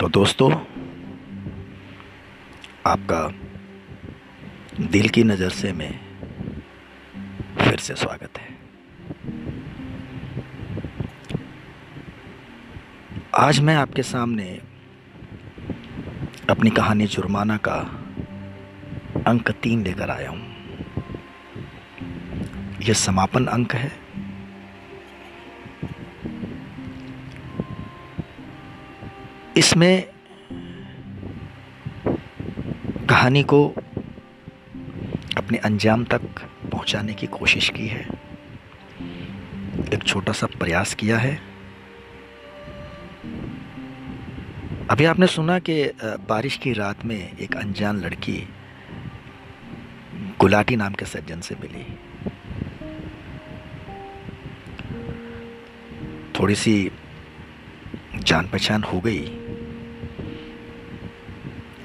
तो दोस्तों, आपका दिल की नज़र से में फिर से स्वागत है। आज मैं आपके सामने अपनी कहानी जुर्माना का अंक तीन लेकर आया हूँ। यह समापन अंक है। इसमें कहानी को अपने अंजाम तक पहुँचाने की कोशिश की है। एक छोटा सा प्रयास किया है। अभी आपने सुना कि बारिश की रात में एक अनजान लड़की गुलाटी नाम के सज्जन से मिली। थोड़ी सी जान पहचान हो गई।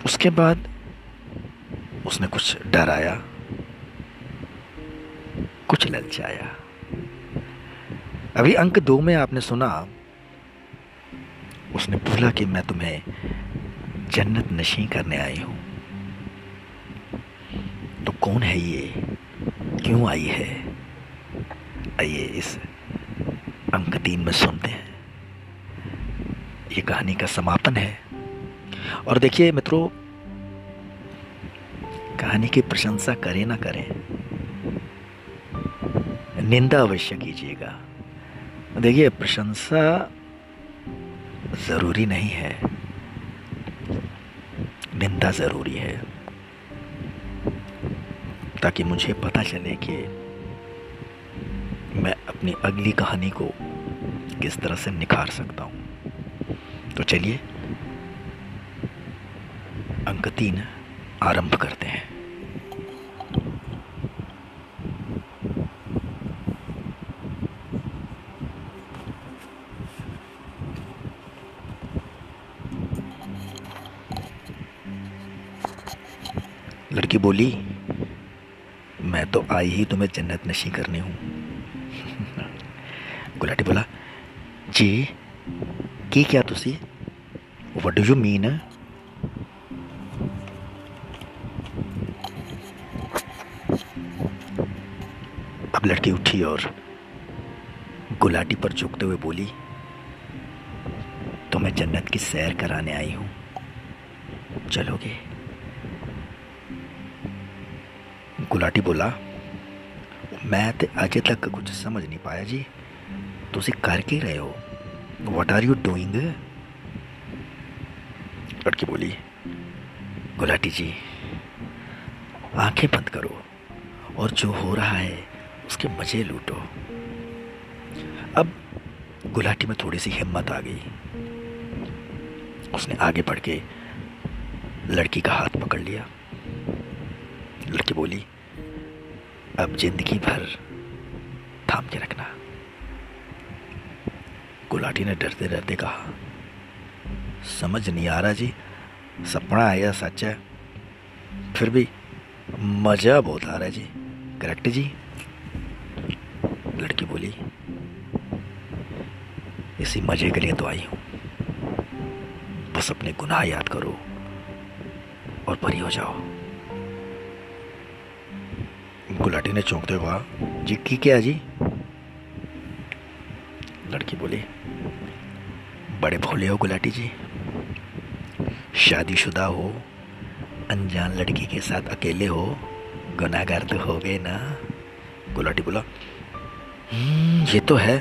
उसके बाद उसने कुछ डराया, कुछ ललचाया। अभी अंक दो में आपने सुना, उसने बोला कि मैं तुम्हें जन्नत नशी करने आई हूँ। तो कौन है ये? क्यों आई है? आइए इस अंक तीन में सुनते हैं। ये कहानी का समापन है। और देखिए मित्रों, कहानी की प्रशंसा करें ना करें, निंदा अवश्य कीजिएगा। देखिए, प्रशंसा ज़रूरी नहीं है। निंदा ज़रूरी है। ताकि मुझे पता चले कि मैं अपनी अगली कहानी को किस तरह से निखार सकता हूँ। तो चलिए अंक तीन आरंभ करते हैं। लड़की बोली, मैं तो आई ही तुम्हें जन्नत नशी करने हूँ। गुलाटी बोला, जी, की क्या तुसी? वट डू यू मीन लड़की उठी और गुलाटी पर झुकते हुए बोली तो मैं जन्नत की सैर कराने आई हूँ। चलोगे? गुलाटी बोला, मैं तो अजे तक कुछ समझ नहीं पाया जी। तुम कर के रहे हो? वट आर यू डूइंग लड़की बोली, गुलाटी जी, आँखें बंद करो और जो हो रहा है उसके मज़े लूटो। अब गुलाटी में थोड़ी सी हिम्मत आ गई। उसने आगे बढ़ के लड़की का हाथ पकड़ लिया। लड़की बोली, अब ज़िंदगी भर थाम के रखना। गुलाटी ने डरते डरते कहा, समझ नहीं आ रहा जी, सपना है या सच है? फिर भी मज़ा बहुत आ रहा है जी करेक्ट जी? लड़की बोली, इसी मज़े के लिए तो आई हूँ। बस अपने गुनाह याद करो और परी हो जाओ। गुलाटी ने चौंकते हुआ, जी, की क्या जी? लड़की बोली, बड़े भोले हो गुलाटी जी। शादीशुदा हो, अनजान लड़की के साथ अकेले हो, गुनाहगार तो हो गए ना? गुलाटी बोला ये तो है,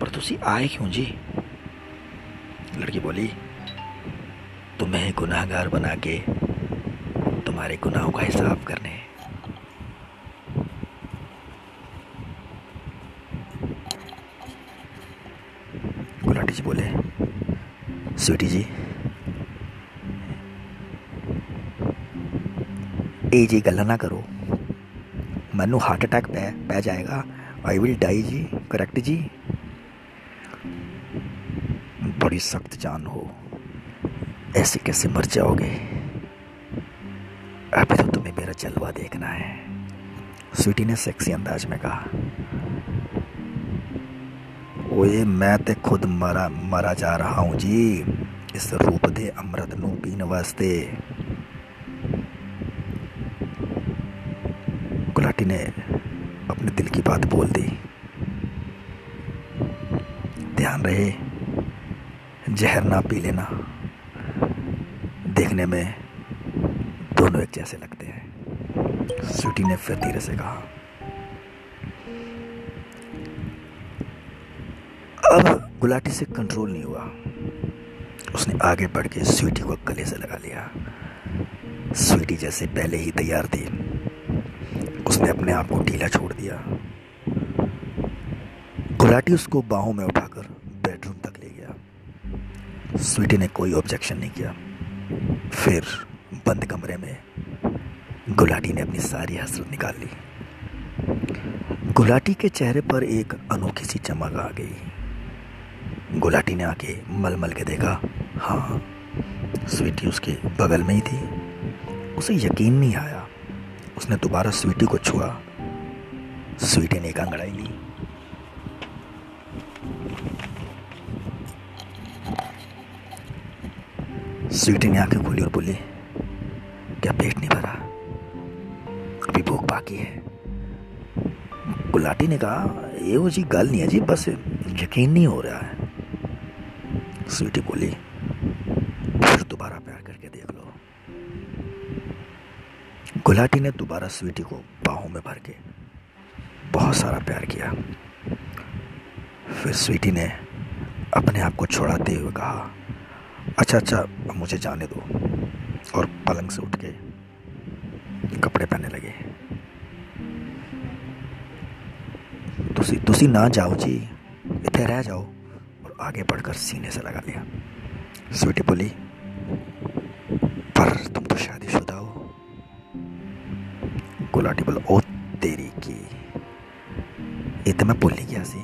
पर तुसी आए क्यों जी? लड़की बोली, तुम्हें गुनाहगार बना के तुम्हारे गुनाहों का हिसाब करने गुलाटी जी बोले, स्वीटी जी, ए जी गल ना करो। मैनू हार्ट अटैक पै पै जाएगा आई विल डाई जी करेक्ट जी बड़ी सख्त जान हो। ऐसे कैसे मर जाओगे? अभी तो तुम्हें मेरा जलवा देखना है। स्वीटी ने सेक्सी अंदाज में कहा। ओए, मैं तो खुद मरा मरा जा रहा हूँ, जी। इस रूप दे अमृत नू पीन वास्ते। गुलाटी ने अपने दिल की बात बोल दी। ध्यान रहे, जहर ना पी लेना। देखने में दोनों एक जैसे लगते हैं। स्वीटी ने फिर धीरे से कहा, अब गुलाटी से कंट्रोल नहीं हुआ। उसने आगे बढ़ के स्वीटी को गले से लगा लिया। स्वीटी जैसे पहले ही तैयार थी। उसने अपने आप को ढीला छोड़ दिया। गुलाटी उसको बाहों में उठाकर बेडरूम तक ले गया। स्वीटी ने कोई ऑब्जेक्शन नहीं किया। फिर बंद कमरे में गुलाटी ने अपनी सारी हसरत निकाल ली। गुलाटी के चेहरे पर एक अनोखी सी चमक आ गई। गुलाटी ने आके मल मल के देखा हाँ स्वीटी उसके बगल में ही थी। उसे यकीन नहीं आया उसने दोबारा स्वीटी को छुआ। स्वीटी ने एक अंगड़ाई ली। स्वीटी ने आँखें खोली और बोली, क्या पेट नहीं भरा? अभी भूख बाकी है। गुलाटी ने कहा, ये वो जी गल नहीं है जी, बस यकीन नहीं हो रहा है। स्वीटी बोली गुलाटी ने दोबारा स्वीटी को बाहों में भर के बहुत सारा प्यार किया। फिर स्वीटी ने अपने आप को छोड़ाते हुए कहा अच्छा अच्छा मुझे जाने दो। और पलंग से उठ के कपड़े पहनने लगे। तुसी तुसी ना जाओ जी, इतने रह जाओ। और आगे बढ़कर सीने से लगा लिया स्वीटी बोली, पर तुम तो शादीशुदा ओ तेरी की, ये तो मैं भूल ही गया सी।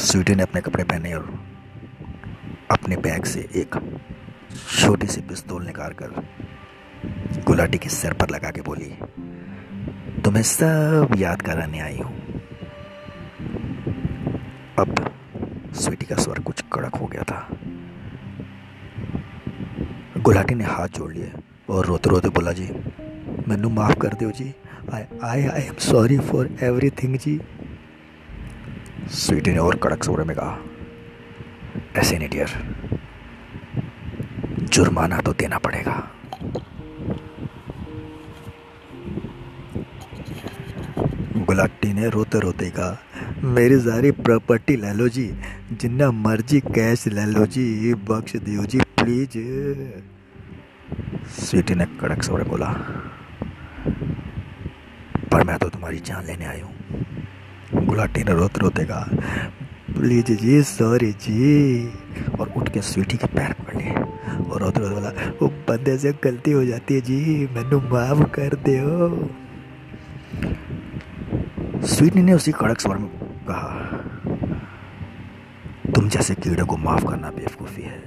स्वीटी ने अपने कपड़े पहने और अपने बैग से एक छोटी सी पिस्तौल निकाल कर गुलाटी के सिर पर लगा के बोली, तुम्हें सब याद कराने आई हूँ। अब स्वीटी का स्वर कुछ कड़क हो गया था। गुलाटी ने हाथ जोड़ लिए और रोते रोते बोला, जी मैनू माफ़ कर दो जी। I I I am sorry for everything जी। स्वीटी ने और कड़क स्वर में कहा, ऐसे नहीं डियर, जुर्माना तो देना पड़ेगा। गुलाटी ने रोते रोते कहा, मेरी सारी प्रॉपर्टी ले लो जी, जिन्ना मर्ज़ी कैश ले लो जी, बख्श दियो जी, प्लीज़। स्वीटी ने कड़क स्वर बोला पर मैं तो तुम्हारी जान लेने आई हूँ। गुलाटी ने रोते रोते कहा प्लीज़ जी सॉरी जी। और उठ के स्वीटी के पैर पकड़ लिए और रोते रोते बोला वो बंदे से गलती हो जाती है जी, मैनू माफ़ कर दो स्वीटी ने उसी कड़क स्वर में कहा, तुम जैसे कीड़े को माफ़ करना बेवकूफ़ी है।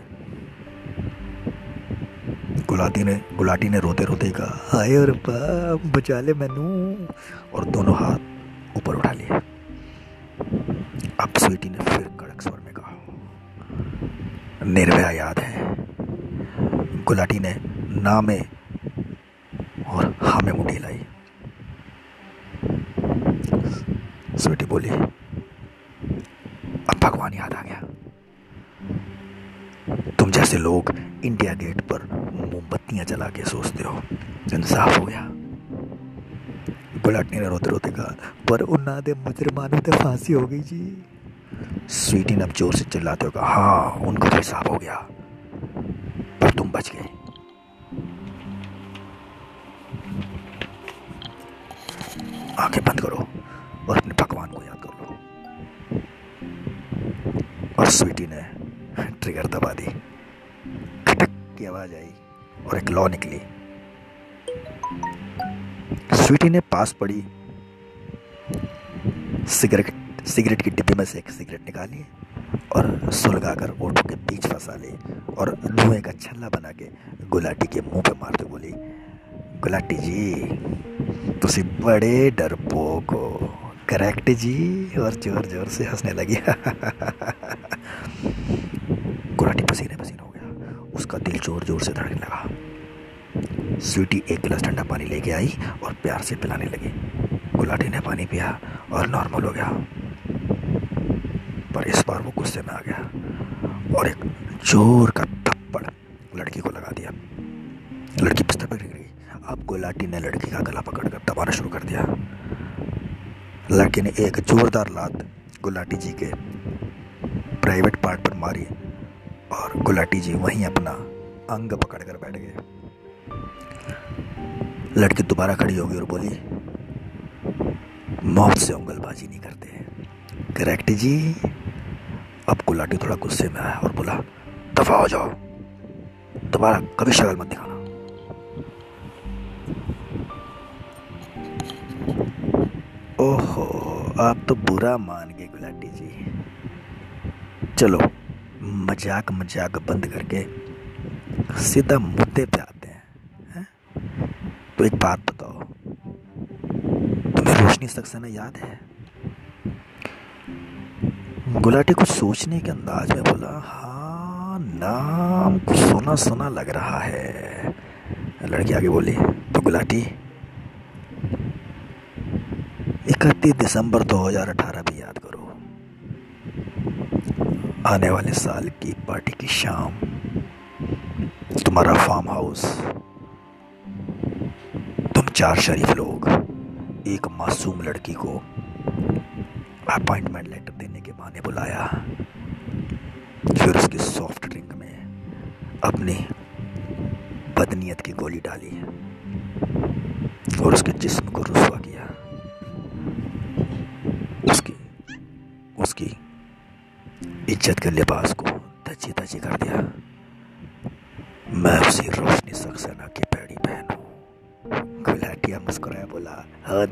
गुलाटी ने गुलाटी ने रोते रोते कहा, हाय और बचा ले मैनू। और दोनों हाथ ऊपर उठा लिए। अब स्वीटी ने फिर कड़क स्वर में कहा, निर्भया याद है। गुलाटी ने ना में और हा में मुंडी लाई स्वीटी बोली, अब भगवान याद आ गया। तुम जैसे लोग इंडिया गेट पर मोमबत्तियाँ जला के सोचते हो। इंसाफ हो गया। गुलाटी ने रोते रोते कहा, पर उन्होंने दे मुजरमानों ते फांसी हो गई जी। स्वीटी ने अब ज़ोर से चिल्लाते हो कहा हाँ उनका भी साफ़ हो गया। पर तुम बच गए। आँखें बंद करो और अपने भगवान को याद कर लो। और स्वीटी ने ट्रिगर दबा दी। खटक की आवाज़ आई। और एक लॉ निकली। स्वीटी ने पास पड़ी। सिगरेट सिगरेट की डिब्बी में से एक सिगरेट निकाली और सुलगा कर ओठों के बीच फंसा ली और धुएँ का छल्ला बना के गुलाटी के मुँह पे मारते बोली, गुलाटी जी, तुसी बड़े डरपोक हो। करेक्ट जी, और ज़ोर ज़ोर से हंसने लगी गुलाटी उसका दिल ज़ोर ज़ोर से धड़कने लगा। स्वीटी एक गिलास ठंडा पानी लेके आई और प्यार से पिलाने लगी। गुलाटी ने पानी पिया और नॉर्मल हो गया। पर इस बार वो गुस्से में आ गया और एक ज़ोर का थप्पड़ लड़की को लगा दिया। लड़की बिस्तर पर गिर गई। अब गुलाटी ने लड़की का गला पकड़कर दबाना शुरू कर दिया। लड़की ने एक जोरदार लात गुलाटी जी के प्राइवेट पार्ट पर मारी। और गुलाटी जी वहीं अपना अंग पकड़ कर बैठ गए। लड़की दोबारा खड़ी होगी और बोली, मौत से उंगलबाजी नहीं करते करेक्ट जी। अब गुलाटी थोड़ा गुस्से में आया और बोला, दफ़ा हो जाओ। दोबारा कभी शक्ल मत दिखाना। ओहो, आप तो बुरा मान गए गुलाटी जी। चलो मज़ाक मज़ाक बंद करके सीधा मुद्दे पे आते हैं, है? तो एक बात बताओ, तुम्हें रोशनी सक्सेना याद है गुलाटी कुछ सोचने के अंदाज में बोला हाँ नाम कुछ सोना सुना लग रहा है लड़की आगे बोली तो गुलाटी, इकतीस दिसंबर 2018 भी आने वाले साल की पार्टी की शाम। तुम्हारा फार्म हाउस तुम चार शरीफ लोग, एक मासूम लड़की को अपॉइंटमेंट लेटर देने के बहाने बुलाया। फिर उसकी सॉफ्ट ड्रिंक में अपनी बदनीयत की गोली डाली और उसके जिस्म को रुसवा किया। इज्जत के लिबास को तजी तजी कर दिया मैं उसी रोशनी सक्सेना की पैड़ी बहन हूँ गुलाटिया मुस्कुराया बोला हो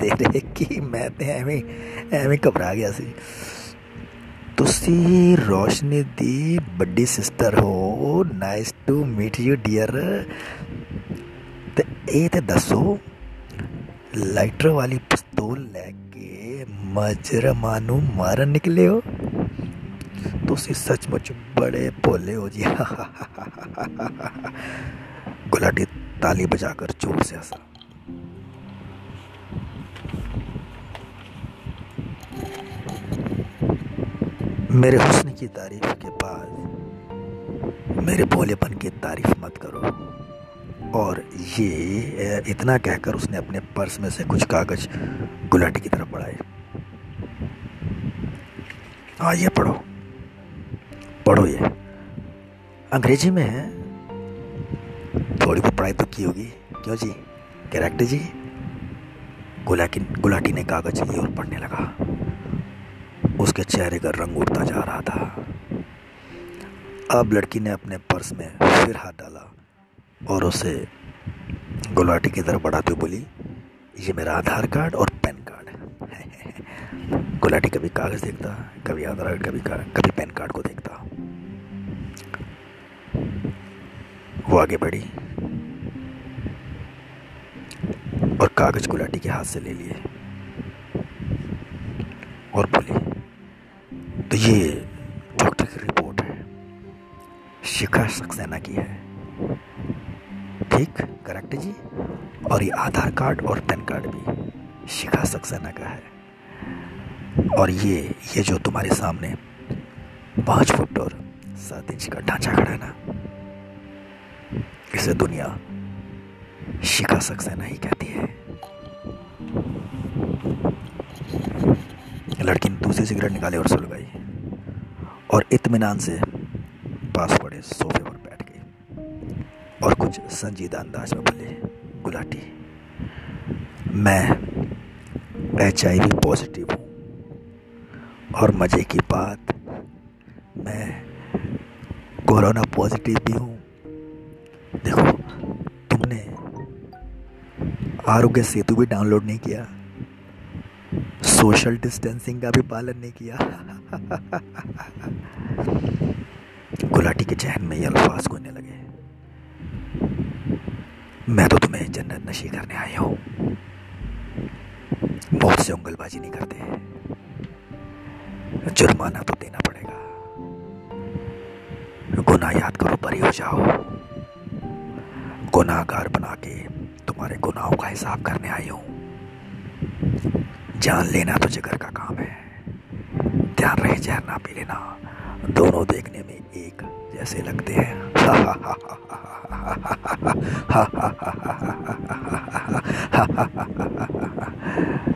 तेरे की मैं तो एवं एवं घबरा गया सी ਤੁਸੀਂ ਰੋਸ਼ਨੀ ਦੀ ਵੱਡੀ ਸਿਸਟਰ ਹੋ nice to meet you dear ਤੇ ਇਹ ਤੇ ਦੱਸੋ ਲਾਈਟਰ ਵਾਲੀ ਪਿਸਤੌਲ ਲੈ ਕੇ ਮਜਰਮਾ ਨੂੰ ਮਾਰਨ ਨਿਕਲੇ ਹੋ ਤੁਸੀਂ ਸੱਚਮੁੱਚ ਬੜੇ ਭੋਲੇ ਹੋ ਜੀ गुलाटी ताली बजाकर जोर से हंसा मेरे हुस्न की तारीफ के बाद मेरे भोलेपन की तारीफ मत करो और ये इतना कहकर उसने अपने पर्स में से कुछ कागज गुलाटी की तरफ बढ़ाए हाँ ये पढ़ो पढ़ो ये। अंग्रेज़ी में है थोड़ी बहुत पढ़ाई तो की होगी। क्यों जी? कैरेक्टर जी? गुलाटी गुलाटी ने कागज़ लिए और पढ़ने लगा। उसके चेहरे का रंग उड़ता जा रहा था। अब लड़की ने अपने पर्स में फिर हाथ डाला और उसे गुलाटी की तरफ़ बढ़ाते हुए बोली, ये मेरा आधार कार्ड और पैन कार्ड गुलाटी कभी कागज़ देखता, कभी आधार कार्ड, कभी कभी पैन कार्ड को देखता। वो आगे बढ़ी और कागज़ गुलाटी के हाथ से ले लिए और बोली तो ये डॉक्टर की रिपोर्ट है। शिखा सक्सेना की है। ठीक, करेक्ट जी? और ये आधार कार्ड और पैन कार्ड भी शिखा सक्सेना का है। और ये ये जो तुम्हारे सामने पाँच फुट और सात इंच का ढांचा खड़ा है ना इसे दुनिया शिखा सक्सेना ही कहती है। लड़की ने दूसरी सिगरेट निकाली और सुल गई और इतमान से पास पड़े सोफे पर बैठ गई। और कुछ संजीदा अंदाज में बोले, गुलाटी, मैं एच आई वी पॉजिटिव हूँ। और मज़े की बात, मैं कोरोना पॉजिटिव भी हूँ। आरोग्य सेतु भी डाउनलोड नहीं किया। सोशल डिस्टेंसिंग का भी पालन नहीं किया। गुलाटी के जहन में ये अल्फाज गुनने लगे। मैं तो तुम्हें जन्नत नशी करने आया हूँ। बहुत से उंगलबाजी नहीं करते। जुर्माना तो देना पड़ेगा। गुनाह याद करो बरी हो जाओ। गुनाहगार बना के तुम्हारे गुनाहों का हिसाब करने आई हूँ। जान लेना तो जिगर का काम है। ध्यान रहे, जहर ना पी लेना। दोनों देखने में एक जैसे लगते हैं।